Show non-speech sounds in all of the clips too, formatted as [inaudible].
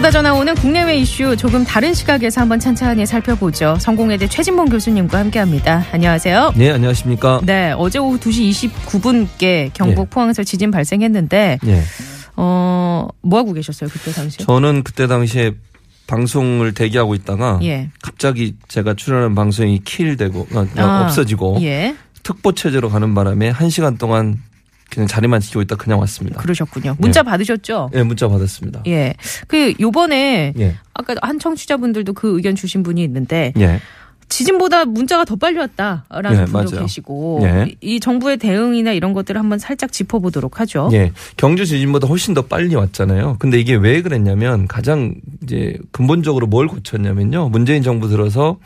쏟아져 나오는 국내외 이슈 조금 다른 시각에서 한번 찬찬히 살펴보죠. 성공회대 최진봉 교수님과 함께합니다. 안녕하세요. 네, 안녕하십니까. 네, 어제 오후 2시 29분께 경북 예. 포항에서 지진 발생했는데 예. 어, 뭐 하고 계셨어요 그때 당시? 저는 그때 당시에 방송을 대기하고 있다가 예. 갑자기 제가 출연한 방송이 킬되고 어, 아, 없어지고 예. 특보 체제로 가는 바람에 한 시간 동안 그냥 자리만 지키고 있다 그냥 왔습니다. 그러셨군요. 문자 받으셨죠? 예, 문자 받았습니다. 예. 그 요번에 예. 아까 한 청취자분들도 그 의견 주신 분이 있는데 예. 지진보다 문자가 더 빨리 왔다라는 예, 분도 맞아요. 계시고 예. 이 정부의 대응이나 이런 것들을 한번 살짝 짚어보도록 하죠. 예. 경주 지진보다 훨씬 더 빨리 왔잖아요. 근데 이게 왜 그랬냐면 가장 이제 근본적으로 뭘 고쳤냐면요. 문재인 정부 들어서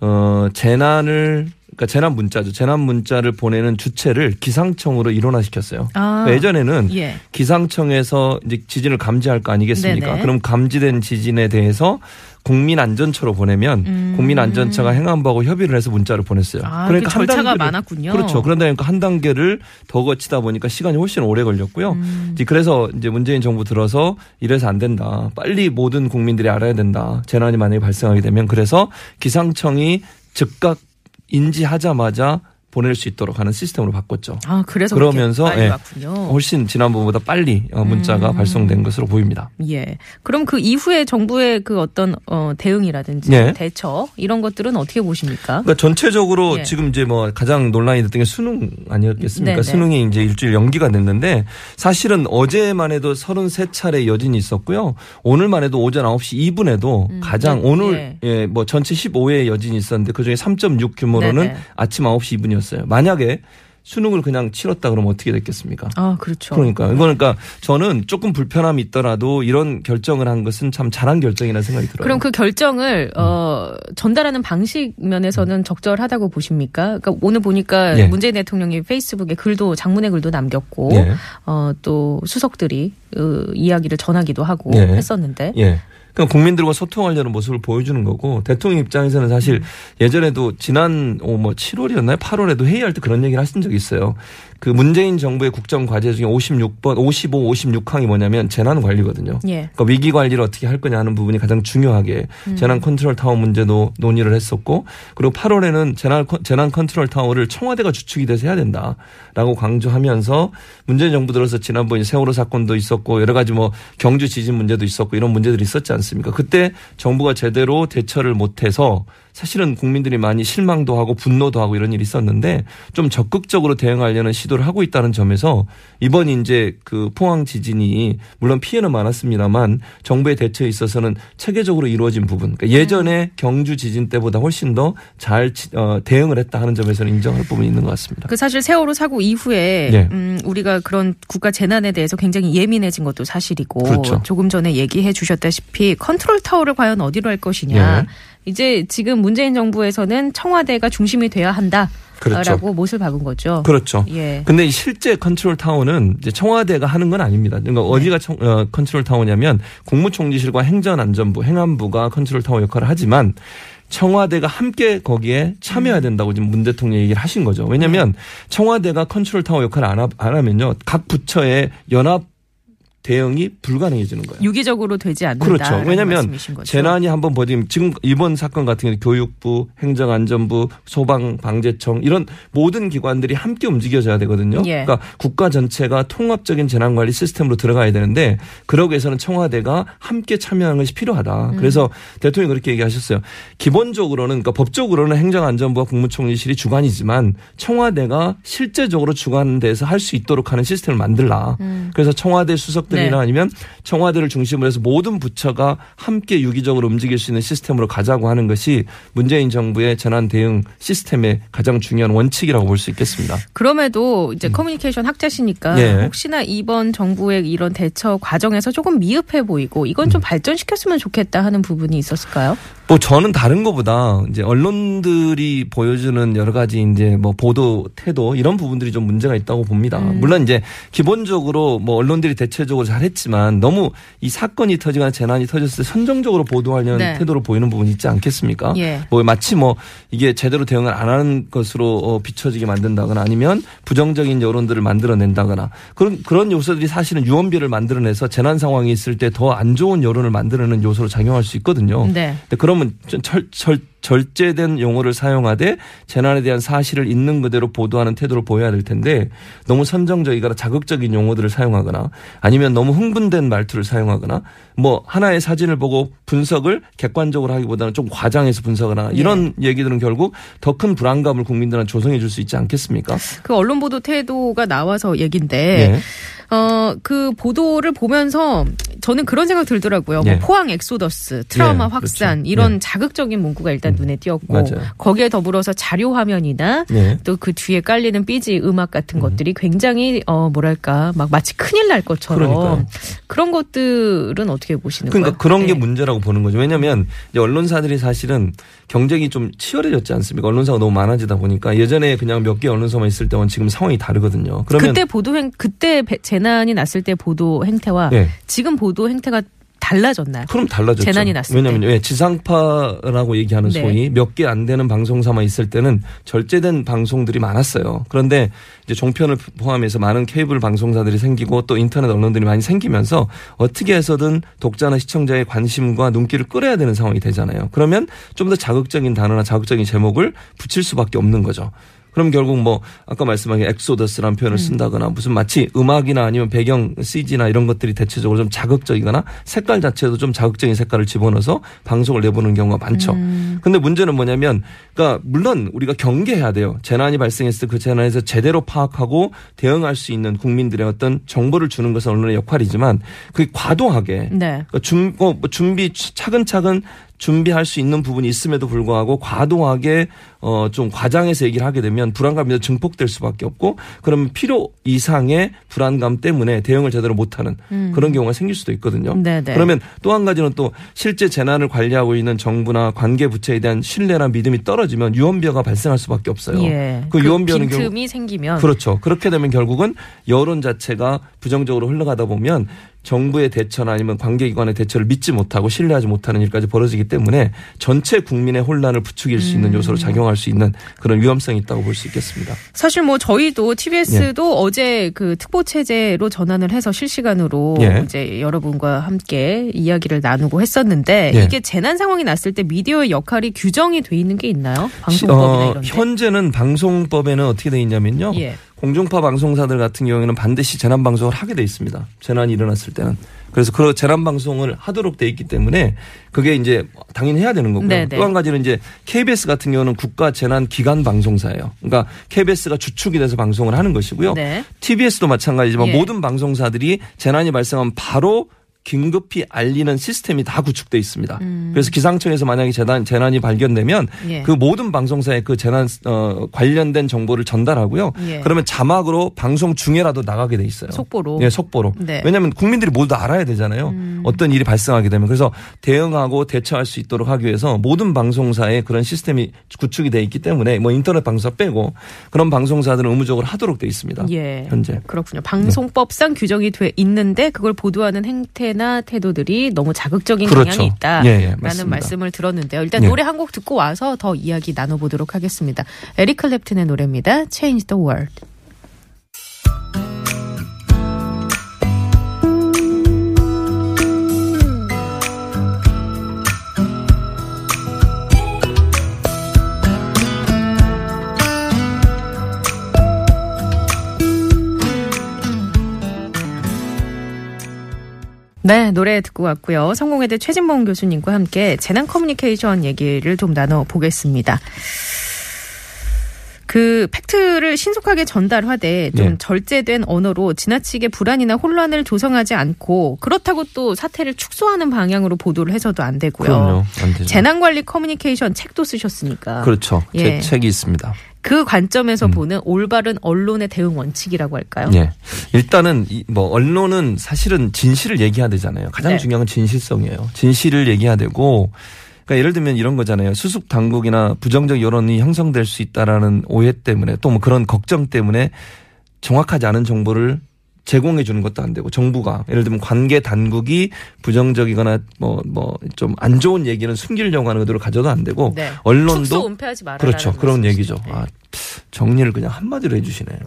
어 재난을 그러니까 재난 문자죠. 재난 문자를 보내는 주체를 기상청으로 일원화시켰어요. 아, 그러니까 예전에는 예. 기상청에서 이제 지진을 감지할 거 아니겠습니까? 네네. 그럼 감지된 지진에 대해서 국민안전처로 보내면 음. 국민안전처가 행안부하고 협의를 해서 문자를 보냈어요. 아, 그러니까 한 절차가 단계를- 많았군요. 그렇죠. 그러다 보니까 한 단계를 더 거치다 보니까 시간이 훨씬 오래 걸렸고요. 음. 이제 그래서 이제 문재인 정부 들어서 이래서 안 된다. 빨리 모든 국민들이 알아야 된다. 재난이 만약에 발생하게 되면 그래서 기상청이 즉각 인지하자마자 보낼 수 있도록 하는 시스템으로 바꿨죠. 아, 그래서 그러면서, 예. 훨씬 지난번보다 빨리 어, 문자가 음. 발송된 것으로 보입니다. 예. 그럼 그 이후에 정부의 그 어떤 어 대응이라든지 네. 대처 이런 것들은 어떻게 보십니까? 그러니까 전체적으로 예. 지금 이제 뭐 가장 논란이 됐던 게 수능 아니었겠습니까? 네네. 수능이 이제 일주일 연기가 됐는데 사실은 어제만 해도 33차례 여진이 있었고요. 오늘만 해도 오전 9시 2분에도 가장 네, 오늘 예, 뭐 전체 15회의 여진이 있었는데 그중에 3.6 규모로는 네네. 아침 9시 2분이었어요. 만약에 수능을 그냥 치렀다 그러면 어떻게 됐겠습니까? 아, 그렇죠. 그러니까 그러니까 저는 조금 불편함이 있더라도 이런 결정을 한 것은 참 잘한 결정이라는 생각이 들어요. 그럼 그 결정을 어 전달하는 방식 면에서는 적절하다고 보십니까? 그러니까 오늘 보니까 예. 문재인 대통령이 페이스북에 글도 장문의 글도 남겼고 예. 어또 수석들이 어, 이야기를 전하기도 하고 예. 했었는데 예. 그러니까 국민들과 소통하려는 모습을 보여주는 거고 대통령 입장에서는 사실 예전에도 지난 어, 뭐 7월이었나요? 8월에도 회의할 때 그런 얘기를 하신 적이 있어요. 그 문재인 정부의 국정 과제 중에 56번, 55, 56항이 뭐냐면 재난 관리거든요. 예. 그러니까 위기 관리를 어떻게 할 거냐 하는 부분이 가장 중요하게 음. 재난 컨트롤 타워 문제도 논의를 했었고 그리고 8월에는 재난 컨- 재난 컨트롤 타워를 청와대가 주축이 돼서 해야 된다라고 강조하면서 문재인 정부 들어서 지난번에 세월호 사건도 있었고 여러 가지 뭐 경주 지진 문제도 있었고 이런 문제들이 있었지 않습니까? 그때 정부가 제대로 대처를 못해서 사실은 국민들이 많이 실망도 하고 분노도 하고 이런 일이 있었는데 좀 적극적으로 대응하려는 시도를 하고 있다는 점에서 이번 이제 그 포항 지진이 물론 피해는 많았습니다만 정부의 대처에 있어서는 체계적으로 이루어진 부분 그러니까 예전에 경주 지진 때보다 훨씬 더잘 어, 대응을 했다 하는 점에서는 인정할 부분이 있는 것 같습니다. 그 사실 세월호 사고 이후에 예. 음, 우리가 그런 국가 재난에 대해서 굉장히 예민해진 것도 사실이고 그렇죠. 조금 전에 얘기해 주셨다시피 컨트롤 타워를 과연 어디로 할 것이냐. 예. 이제 지금 문재인 정부에서는 청와대가 중심이 돼야 한다라고 그렇죠. 못을 박은 거죠. 그렇죠. 예. 근데 이 실제 컨트롤 타워는 이제 청와대가 하는 건 아닙니다. 그러니까 네. 어디가 청- 어, 컨트롤 타워냐면 국무총리실과 행정안전부, 행안부가 컨트롤 타워 역할을 하지만 청와대가 함께 거기에 음. 참여해야 된다고 지금 문 대통령이 얘기를 하신 거죠. 왜냐하면 네. 청와대가 컨트롤 타워 역할을 안, 하, 안 하면요. 각 부처의 연합 대응이 불가능해지는 거예요. 유기적으로 되지 않는다. 그렇죠. 왜냐하면. 재난이 한번 벌어지면 지금 이번 사건 같은 경우 교육부, 행정안전부, 소방방재청 이런 모든 기관들이 함께 움직여져야 되거든요. 예. 그러니까 국가 전체가 통합적인 재난관리 시스템으로 들어가야 되는데 그러기 위해서는 청와대가 함께 참여하는 것이 필요하다. 음. 그래서 대통령이 그렇게 얘기하셨어요. 기본적으로는 그러니까 법적으로는 행정안전부와 국무총리실이 주관이지만 청와대가 실제적으로 주관돼서 할 수 있도록 하는 시스템을 만들라. 음. 그래서 청와대 수석들 시스템이나 네. 아니면 청와대를 중심으로 해서 모든 부처가 함께 유기적으로 움직일 수 있는 시스템으로 가자고 하는 것이 문재인 정부의 재난 대응 시스템의 가장 중요한 원칙이라고 볼 수 있겠습니다. 그럼에도 이제 커뮤니케이션 학자시니까 음. 예. 혹시나 이번 정부의 이런 대처 과정에서 조금 미흡해 보이고 이건 음. 좀 발전시켰으면 좋겠다 하는 부분이 있었을까요? 뭐 저는 다른 것보다 이제 언론들이 보여주는 여러 가지 이제 뭐 보도 태도 이런 부분들이 좀 문제가 있다고 봅니다. 음. 물론 이제 기본적으로 뭐 언론들이 대체적으로 잘했지만 너무 이 사건이 터지거나 재난이 터졌을 때 선정적으로 보도하려는 네. 태도를 보이는 부분이 있지 않겠습니까? 예. 뭐 마치 뭐 이게 제대로 대응을 안 하는 것으로 어, 비춰지게 만든다거나 아니면 부정적인 여론들을 만들어낸다거나 그런 그런 요소들이 사실은 유언비를 만들어내서 재난 상황이 있을 때 더 안 좋은 여론을 만들어내는 요소로 작용할 수 있거든요. 네. 근데 그러면 철, 철, 절제된 용어를 사용하되 재난에 대한 사실을 있는 그대로 보도하는 태도를 보여야 될 텐데 너무 선정적이거나 자극적인 용어들을 사용하거나 아니면 너무 흥분된 말투를 사용하거나 뭐 하나의 사진을 보고 분석을 객관적으로 하기보다는 좀 과장해서 분석하거나 이런 얘기들은 결국 더 큰 불안감을 국민들한테 조성해 줄 수 있지 않겠습니까? 그 언론 보도 태도가 나와서 얘긴데 예. 어, 그 보도를 보면서 저는 그런 생각 들더라고요. 예. 뭐 포항 엑소더스, 트라우마 예, 확산 그렇죠. 이런 예. 자극적인 문구가 일단 눈에 띄었고 맞아요. 거기에 더불어서 자료 화면이나 네. 또 그 뒤에 깔리는 BG 음악 같은 것들이 굉장히 어 뭐랄까 막 마치 큰일 날 것처럼 그러니까요. 그런 것들은 어떻게 보시는 거예요? 그러니까 그런 게 네. 문제라고 보는 거죠. 왜냐하면 언론사들이 사실은 경쟁이 좀 치열해졌지 않습니까? 언론사가 너무 많아지다 보니까 예전에 그냥 몇 개 언론사만 있을 때와 지금 상황이 다르거든요. 그러면 그때 보도 행 그때 배- 재난이 났을 때 보도 행태와 예. 지금 보도 행태가 달라졌나요? 그럼 달라졌죠. 재난이 났을 왜냐하면 예, 지상파라고 얘기하는 네. 소위 몇 개 안 되는 방송사만 있을 때는 절제된 방송들이 많았어요. 그런데 이제 종편을 포함해서 많은 케이블 방송사들이 생기고 또 인터넷 언론들이 많이 생기면서 어떻게 해서든 독자나 시청자의 관심과 눈길을 끌어야 되는 상황이 되잖아요. 그러면 좀 더 자극적인 단어나 자극적인 제목을 붙일 수밖에 없는 거죠. 그럼 결국 뭐 아까 말씀하신 엑소더스라는 표현을 쓴다거나 무슨 마치 음악이나 아니면 배경 CG나 이런 것들이 대체적으로 좀 자극적이거나 색깔 자체도 좀 자극적인 색깔을 집어넣어서 방송을 내보는 경우가 많죠. 음. 근데 문제는 뭐냐면 그러니까 물론 우리가 경계해야 돼요. 재난이 발생했을 때 그 재난에서 제대로 파악하고 대응할 수 있는 국민들의 어떤 정보를 주는 것은 언론의 역할이지만 그게 과도하게 네. 그러니까 준, 어, 뭐 준비 차근차근 준비할 수 있는 부분이 있음에도 불구하고 과도하게 어, 좀 과장해서 얘기를 하게 되면 불안감이 더 증폭될 수밖에 없고 그러면 필요 이상의 불안감 때문에 대응을 제대로 못하는 그런 경우가 생길 수도 있거든요. 음. 네네. 그러면 또 한 가지는 또 실제 재난을 관리하고 있는 정부나 관계 부처에 대한 신뢰나 믿음이 떨어지면 유언비어가 발생할 수밖에 없어요. 예. 그 유언비어는 결국 빈틈이 생기면 그렇죠. 그렇게 되면 결국은 여론 자체가 부정적으로 흘러가다 보면 정부의 대처나 아니면 관계기관의 대처를 믿지 못하고 신뢰하지 못하는 일까지 벌어지기 때문에 전체 국민의 혼란을 부추길 수 음. 있는 요소로 작용할 수 있는 그런 위험성이 있다고 볼 수 있겠습니다. 사실 뭐 저희도 TBS도 예. 어제 그 특보 체제로 전환을 해서 실시간으로 예. 이제 여러분과 함께 이야기를 나누고 했었는데 예. 이게 재난 상황이 났을 때 미디어의 역할이 규정이 돼 있는 게 있나요? 방송법이나 어, 이런 데. 현재는 방송법에는 어떻게 돼 있냐면요. 예. 공중파 방송사들 같은 경우에는 반드시 재난 방송을 하게 돼 있습니다. 재난이 일어났을 때는. 그래서 그 재난 방송을 하도록 돼 있기 때문에 그게 이제 당연히 해야 되는 거고요. 또 한 가지는 이제 KBS 같은 경우는 국가 재난 기관 방송사예요. 그러니까 KBS가 주축이 돼서 방송을 하는 것이고요. 네. TBS도 마찬가지지만 예. 모든 방송사들이 재난이 발생하면 바로 긴급히 알리는 시스템이 다 구축돼 있습니다. 그래서 기상청에서 만약에 재난 재난이 발견되면 음. 예. 그 모든 방송사에 그 재난 어, 관련된 정보를 전달하고요. 예. 그러면 자막으로 방송 중에라도 나가게 돼 있어요. 속보로. 예, 속보로. 네. 음. 왜냐하면 국민들이 모두 다 알아야 되잖아요. 어떤 일이 발생하게 되면 그래서 대응하고 대처할 수 있도록 하기 위해서 모든 방송사에 그런 시스템이 구축이 돼 있기 때문에 뭐 인터넷 방송사 빼고 그런 방송사들은 의무적으로 하도록 돼 있습니다. 예. 현재. 그렇군요. 방송법상 규정이 돼 있는데 그걸 보도하는 행태 나 태도들이 너무 자극적인 그렇죠. 경향이 있다라는 예, 예. 말씀을 들었는데요. 일단 예. 노래 한 곡 듣고 와서 더 이야기 나눠보도록 하겠습니다. 에릭 클랩튼의 노래입니다. Change the World. 네, 노래 듣고 왔고요. 성공회대 최진봉 교수님과 함께 재난 커뮤니케이션 얘기를 좀 나눠보겠습니다. 그 팩트를 신속하게 전달하되 좀 예. 절제된 언어로 지나치게 불안이나 혼란을 조성하지 않고 그렇다고 또 사태를 축소하는 방향으로 보도를 해서도 안 되고요. 그럼요. 안 되죠. 재난관리 커뮤니케이션 책도 쓰셨으니까 그렇죠. 제 예. 책이 있습니다. 그 관점에서 보는 올바른 언론의 대응 원칙이라고 할까요? 예. 일단은 이뭐 언론은 사실은 진실을 얘기해야 되잖아요. 가장 네. 중요한 건 진실성이에요. 진실을 얘기해야 되고 그러니까 예를 들면 이런 거잖아요. 수습 당국이나 부정적 여론이 형성될 수 있다라는 오해 때문에 또 뭐 그런 걱정 때문에 정확하지 않은 정보를 제공해 주는 것도 안 되고 정부가 예를 들면 관계 당국이 부정적이거나 뭐 뭐 좀 안 좋은 얘기는 숨기려고 하는 의도를 가져도 안 되고 네. 언론도 은폐하지 말아라. 그렇죠. 그런 얘기죠. 아, 정리를 그냥 한마디로 해주시네요.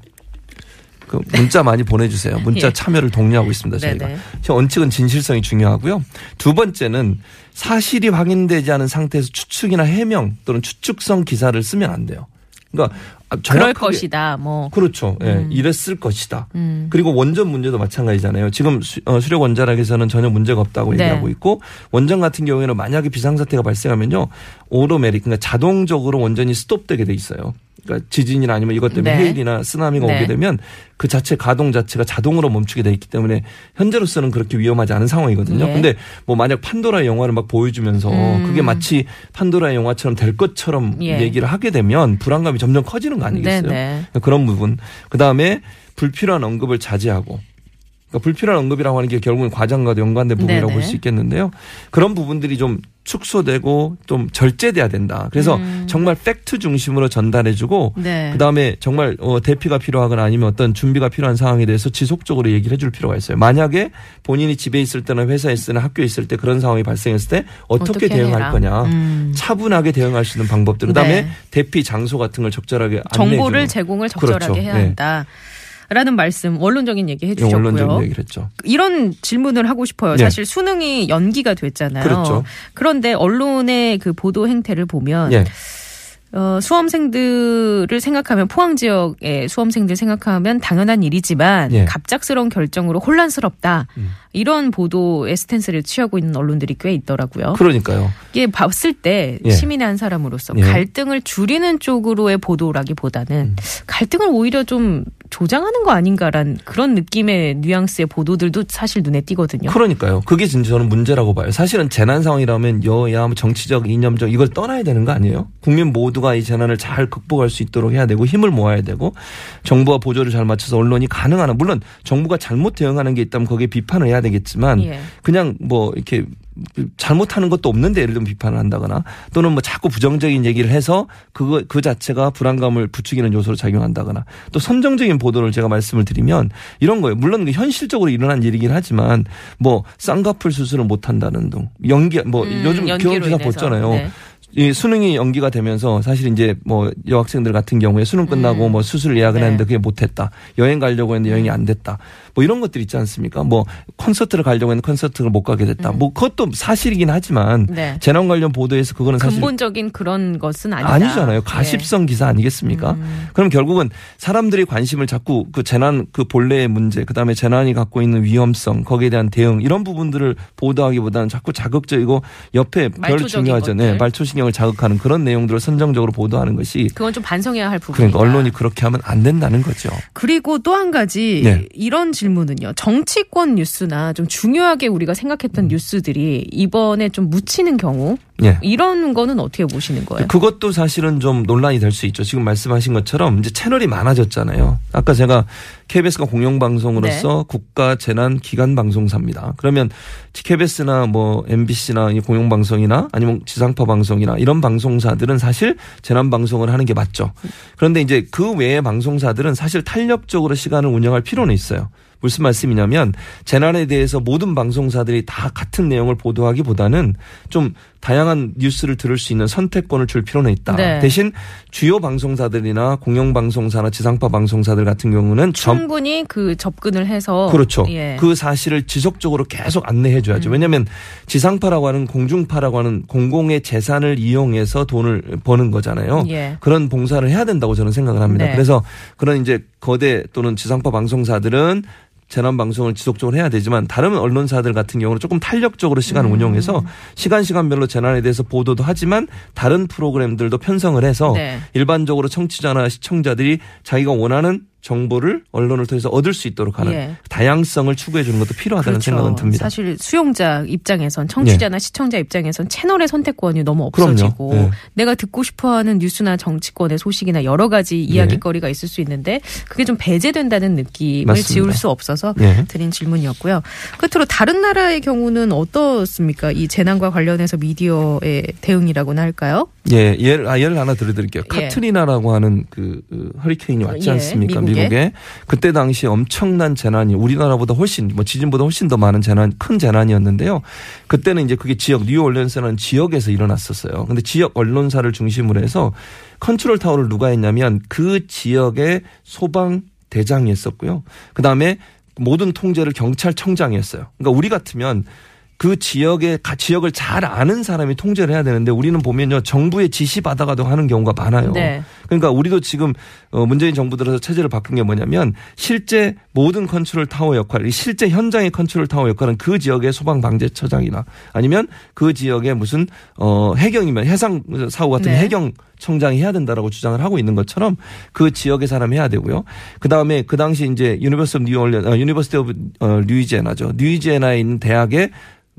그 문자 많이 보내주세요. 문자 예. 참여를 독려하고 있습니다. 저희가. 네네. 제 원칙은 진실성이 중요하고요. 두 번째는 사실이 확인되지 않은 상태에서 추측이나 해명 또는 추측성 기사를 쓰면 안 돼요. 그러니까 아, 그럴 정확하게- 것이다. 뭐 그렇죠. 예, 이랬을 것이다. 음. 그리고 원전 문제도 마찬가지잖아요. 지금 수, 어, 수력 원자력에서는 전혀 문제가 없다고 네. 얘기하고 있고 원전 같은 경우에는 만약에 비상 사태가 발생하면요. 오토매틱 그러니까 자동적으로 원전이 스톱되게 돼 있어요. 그러니까 지진이나 아니면 이것 때문에 네. 해일이나 쓰나미가 네. 오게 되면 그 자체 가동 자체가 자동으로 멈추게 돼 있기 때문에 현재로서는 그렇게 위험하지 않은 상황이거든요. 예. 근데 뭐 만약 판도라의 영화를 막 보여주면서 음. 그게 마치 판도라의 영화처럼 될 것처럼 예. 얘기를 하게 되면 불안감이 점점 커지는 거 아니겠어요? 네네. 그런 부분. 그 다음에 불필요한 언급을 자제하고. 그러니까 불필요한 언급이라고 하는 게 결국은 과장과도 연관된 부분이라고. 볼 수 있겠는데요. 그런 부분들이 좀 축소되고 좀 절제돼야 된다. 그래서 음. 정말 팩트 중심으로 전달해주고 네. 그다음에 정말 어, 대피가 필요하거나 아니면 어떤 준비가 필요한 상황에 대해서 지속적으로 얘기를 해줄 필요가 있어요. 만약에 본인이 집에 있을 때나 회사에 있을 때나 학교에 있을 때 그런 상황이 발생했을 때 어떻게, 어떻게 대응할 해라. 거냐. 음. 차분하게 대응할 수 있는 방법들. 그다음에 네. 대피 장소 같은 걸 적절하게 정보를. 제공을 적절하게 그렇죠. 해야 네. 한다. 라는 말씀 원론적인 얘기 원론적인 해주셨고요. 얘기를 했죠. 이런 질문을 하고 싶어요. 네. 사실 수능이 연기가 됐잖아요. 그렇죠. 그런데 언론의 그 보도 행태를 보면 예. 어, 수험생들을 생각하면 포항 지역의 수험생들 생각하면 당연한 일이지만 예. 갑작스러운 결정으로 혼란스럽다. 음. 이런 보도의 스탠스를 취하고 있는 언론들이 꽤 있더라고요. 그러니까요. 이게 봤을 때 예. 시민의 한 사람으로서 예. 갈등을 줄이는 쪽으로의 보도라기보다는 음. 갈등을 오히려 좀 조장하는 거 아닌가란 그런 느낌의 뉘앙스의 보도들도 사실 눈에 띄거든요. 그러니까요. 그게 진짜 저는 문제라고 봐요. 사실은 재난 상황이라면 여야 뭐 정치적, 이념적 이걸 떠나야 되는 거 아니에요? 국민 모두가 이 재난을 잘 극복할 수 있도록 해야 되고 힘을 모아야 되고 정부와 보조를 잘 맞춰서 언론이 가능한 한 물론 정부가 잘못 대응하는 게 있다면 거기에 비판을 해야 되겠지만 예. 그냥 뭐 이렇게 잘못하는 것도 없는데 예를 들면 비판을 한다거나 또는 뭐 자꾸 부정적인 얘기를 해서 그거 그 자체가 불안감을 부추기는 요소로 작용한다거나 또 선정적인 보도를 제가 말씀을 드리면 이런 거예요. 물론 그 현실적으로 일어난 일이긴 하지만 뭐 쌍꺼풀 수술을 못 한다는 등 연기 뭐 음, 요즘 교원 기사. 봤잖아요. 네. 이 수능이 연기가 되면서 사실 이제 뭐 여학생들 같은 경우에 수능 끝나고 음. 뭐 수술 예약을 네. 했는데 그게 못했다. 여행 가려고 했는데 여행이 안 됐다. 뭐 이런 것들 있지 않습니까? 뭐 콘서트를 가려고 했는데 콘서트를 못 가게 됐다. 뭐 그것도 사실이긴 하지만 음. 네. 재난 관련 보도에서 그거는 사실 근본적인 그런 것은 아니다. 아니잖아요. 네. 가십성 기사 아니겠습니까? 음. 그럼 결국은 사람들이 관심을 자꾸 그 재난 그 본래의 문제, 그 다음에 재난이 갖고 있는 위험성, 거기에 대한 대응 이런 부분들을 보도하기보다는 자꾸 자극적이고 옆에 별 중요하죠. 네, 것들. 말초 신경을 자극하는 그런 내용들을 선정적으로 보도하는 것이 그건 좀 반성해야 할 부분이다. 그러니까 언론이 그렇게 하면 안 된다는 거죠. 그리고 또 한 가지 네. 이런 질문은요. 정치권 뉴스나 좀 중요하게 우리가 생각했던 음. 뉴스들이 이번에 좀 묻히는 경우 예. 이런 거는 어떻게 보시는 거예요? 그것도 사실은 좀 논란이 될 수 있죠. 지금 말씀하신 것처럼 이제 채널이 많아졌잖아요. 아까 제가 KBS가 공영방송으로서 국가 재난 기관 방송사입니다. 그러면 KBS나 뭐 MBC나 이 공영방송이나 아니면 지상파 방송이나 이런 방송사들은 사실 재난 방송을 하는 게 맞죠. 그런데 이제 그 외의 방송사들은 사실 탄력적으로 시간을 운영할 필요는 있어요. 무슨 말씀이냐면 재난에 대해서 모든 방송사들이 다 같은 내용을 보도하기보다는 좀 다양한 뉴스를 들을 수 있는 선택권을 줄 필요는 있다. 네. 대신 주요 방송사들이나 공영방송사나 지상파 방송사들 같은 경우는 점 충분히 그 접근을 해서 그렇죠. 예. 음. 그 사실을 지속적으로 계속 안내해 줘야죠. 왜냐하면 지상파라고 하는 공중파라고 하는 공공의 재산을 이용해서 돈을 버는 거잖아요. 예. 그런 봉사를 해야 된다고 저는 생각을 합니다. 네. 그래서 그런 이제 거대 또는 지상파 방송사들은 재난 방송을 지속적으로 해야 되지만 다른 언론사들 같은 경우는 조금 탄력적으로 시간을 음. 운용해서 시간 시간별로 재난에 대해서 보도도 하지만 다른 프로그램들도 편성을 해서 네. 일반적으로 청취자나 시청자들이 자기가 원하는 정보를 언론을 통해서 얻을 수 있도록 하는 예. 다양성을 추구해 주는 것도 필요하다는 생각은 듭니다. 예. 사실 수용자 입장에선 청취자나 시청자 입장에선 채널의 선택권이 너무. 없어지고 예. 내가 듣고 싶어하는 뉴스나 정치권의 소식이나 여러 가지 이야기거리가 있을 수 있는데 그게 좀 배제된다는 느낌을 맞습니다. 지울 수 없어서 예. 드린 질문이었고요. 끝으로 다른 나라의 경우는 어떻습니까? 이 재난과 관련해서 미디어의 대응이라고나 할까요? 예, 예를, 아, 예를 하나 들어드릴게요. 예. 카트리나라고 하는 그, 그 허리케인이 왔지 예, 않습니까? 미국에. 미국에. 그때 당시 엄청난 재난이 우리나라보다 훨씬 뭐 지진보다 훨씬 더 많은 재난, 큰 재난이었는데요. 그때는 이제 그게 지역 뉴올리언스라는 지역에서 일어났었어요. 근데 지역 언론사를 중심으로 해서 컨트롤 타워를 누가 했냐면 그 지역의 소방 대장이 했었고요. 그 다음에 모든 통제를 경찰청장이 했어요. 그러니까 우리 같으면 그 지역의 가- 지역을 잘 아는 사람이 통제를 해야 되는데 우리는 보면요 정부의 지시 받아갖고 하는 경우가 많아요. 네. 그러니까 우리도 지금 어, 문재인 정부 들어서 체제를 바꾼 게 뭐냐면 실제 모든 컨트롤 타워 역할, 이 실제 현장의 컨트롤 타워 역할은 그 지역의 소방 방재처장이나 아니면 그 지역의 무슨 어 해경이면 해상 사고 같은 네. 해경 청장이 해야 된다라고 주장을 하고 있는 것처럼 그 지역의 사람이 해야 되고요. 그 다음에 그 당시 이제 Universe of 뉴올리언, 어, University of 어, 루이지애나죠. 루이지애나에 있는 대학에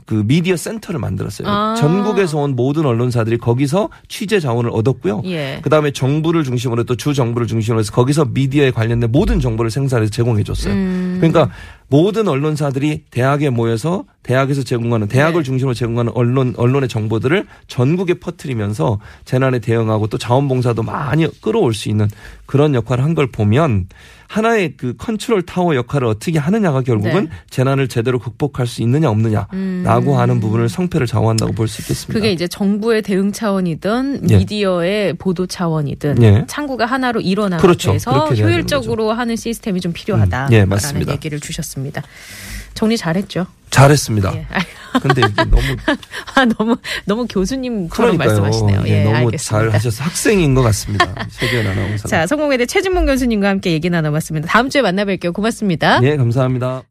그 미디어 센터를 만들었어요. 아. 전국에서 온 모든 언론사들이 거기서 취재 자원을 얻었고요. 예. 그다음에 정부를 중심으로 또 주 정부를 중심으로 해서 거기서 미디어에 관련된 모든 정보를 생산해서 제공해 줬어요. 음. 그러니까 모든 언론사들이 대학에 모여서 대학에서 제공하는 대학을 네. 중심으로 제공하는 언론 언론의 정보들을 전국에 퍼뜨리면서 재난에 대응하고 또 자원봉사도 많이 끌어올 수 있는 그런 역할을 한 걸 보면 하나의 그 컨트롤 타워 역할을 어떻게 하느냐가 결국은 네. 재난을 제대로 극복할 수 있느냐 없느냐라고 하는 부분을 성패를 좌우한다고 볼 수 있겠습니다. 음. 그게 이제 정부의 대응 차원이든 예. 미디어의 보도 차원이든 예. 창구가 하나로 일어나게 그렇죠. 효율적으로 하는 시스템이 좀 필요하다. 음. 예, 라는. 얘기를 주셨습니다. 정리 잘했죠. 잘했습니다. 예. [laughs] 근데 이게 너무 [laughs] 아, 너무 너무 교수님처럼 그러니까요. 말씀하시네요. 예, 예, 너무 알겠습니다. 잘 하셔서 학생인 것 같습니다. 세계인 아나운서. [laughs] 자, 성공회대 최진봉 교수님과 함께 얘기 나눠봤습니다. 다음 주에 만나뵐게요. 고맙습니다. 예, 감사합니다.